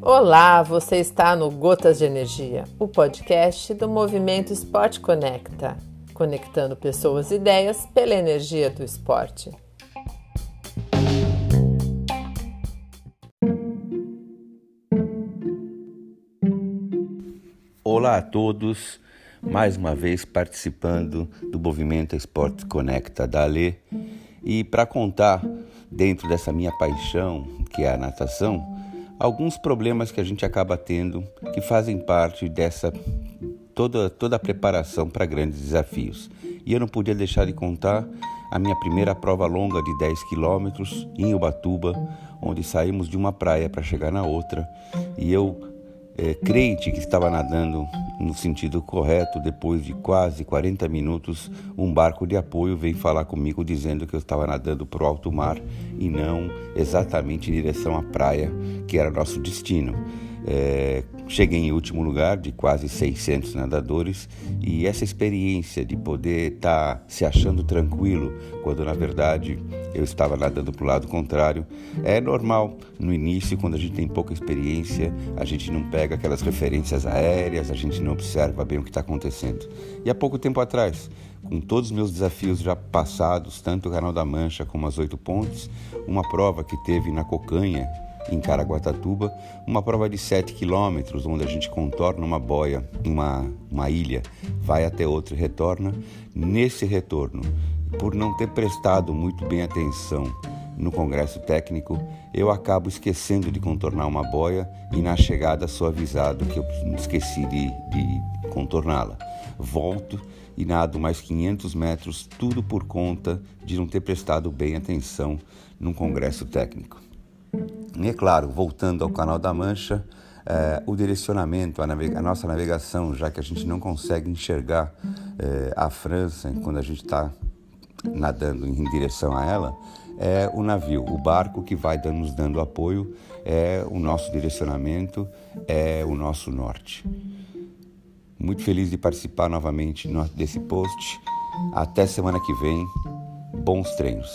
Olá, você está no Gotas de Energia, o podcast do Movimento Esporte Conecta, conectando pessoas e ideias pela energia do esporte. Olá a todos, mais uma vez participando do Movimento Esporte Conecta da Ale e para contar dentro dessa minha paixão, que é a natação, alguns problemas que a gente acaba tendo que fazem parte dessa toda, toda a preparação para grandes desafios. E eu não podia deixar de contar a minha primeira prova longa de 10 quilômetros em Ubatuba, onde saímos de uma praia para chegar na outra e eu é, crente que estava nadando no sentido correto, depois de quase 40 minutos, um barco de apoio veio falar comigo dizendo que eu estava nadando para o alto mar e não exatamente em direção à praia, que era nosso destino. É, cheguei em último lugar de quase 600 nadadores e essa experiência de poder estar tá se achando tranquilo quando na verdade eu estava nadando para o lado contrário é normal. No início quando a gente tem pouca experiência a gente não pega aquelas referências aéreas a gente não observa bem o que está acontecendo. E há pouco tempo atrás com todos os meus desafios já passados tanto o Canal da Mancha como as oito pontes uma prova que teve na Cocanha em Caraguatatuba, uma prova de 7 quilômetros, onde a gente contorna uma boia, uma, uma ilha, vai até outra e retorna. Nesse retorno, por não ter prestado muito bem atenção no congresso técnico, eu acabo esquecendo de contornar uma boia e na chegada sou avisado que eu esqueci de, de contorná-la. Volto e nado mais 500 metros, tudo por conta de não ter prestado bem atenção no congresso técnico. E é claro, voltando ao Canal da Mancha, é, o direcionamento, a, a, nossa navegação, já que a gente não consegue enxergar é, a França quando a gente está nadando em direção a ela, é o navio, o barco que vai nos dando apoio, é o nosso direcionamento, é o nosso norte. Muito feliz de participar novamente desse post. Até semana que vem. Bons treinos.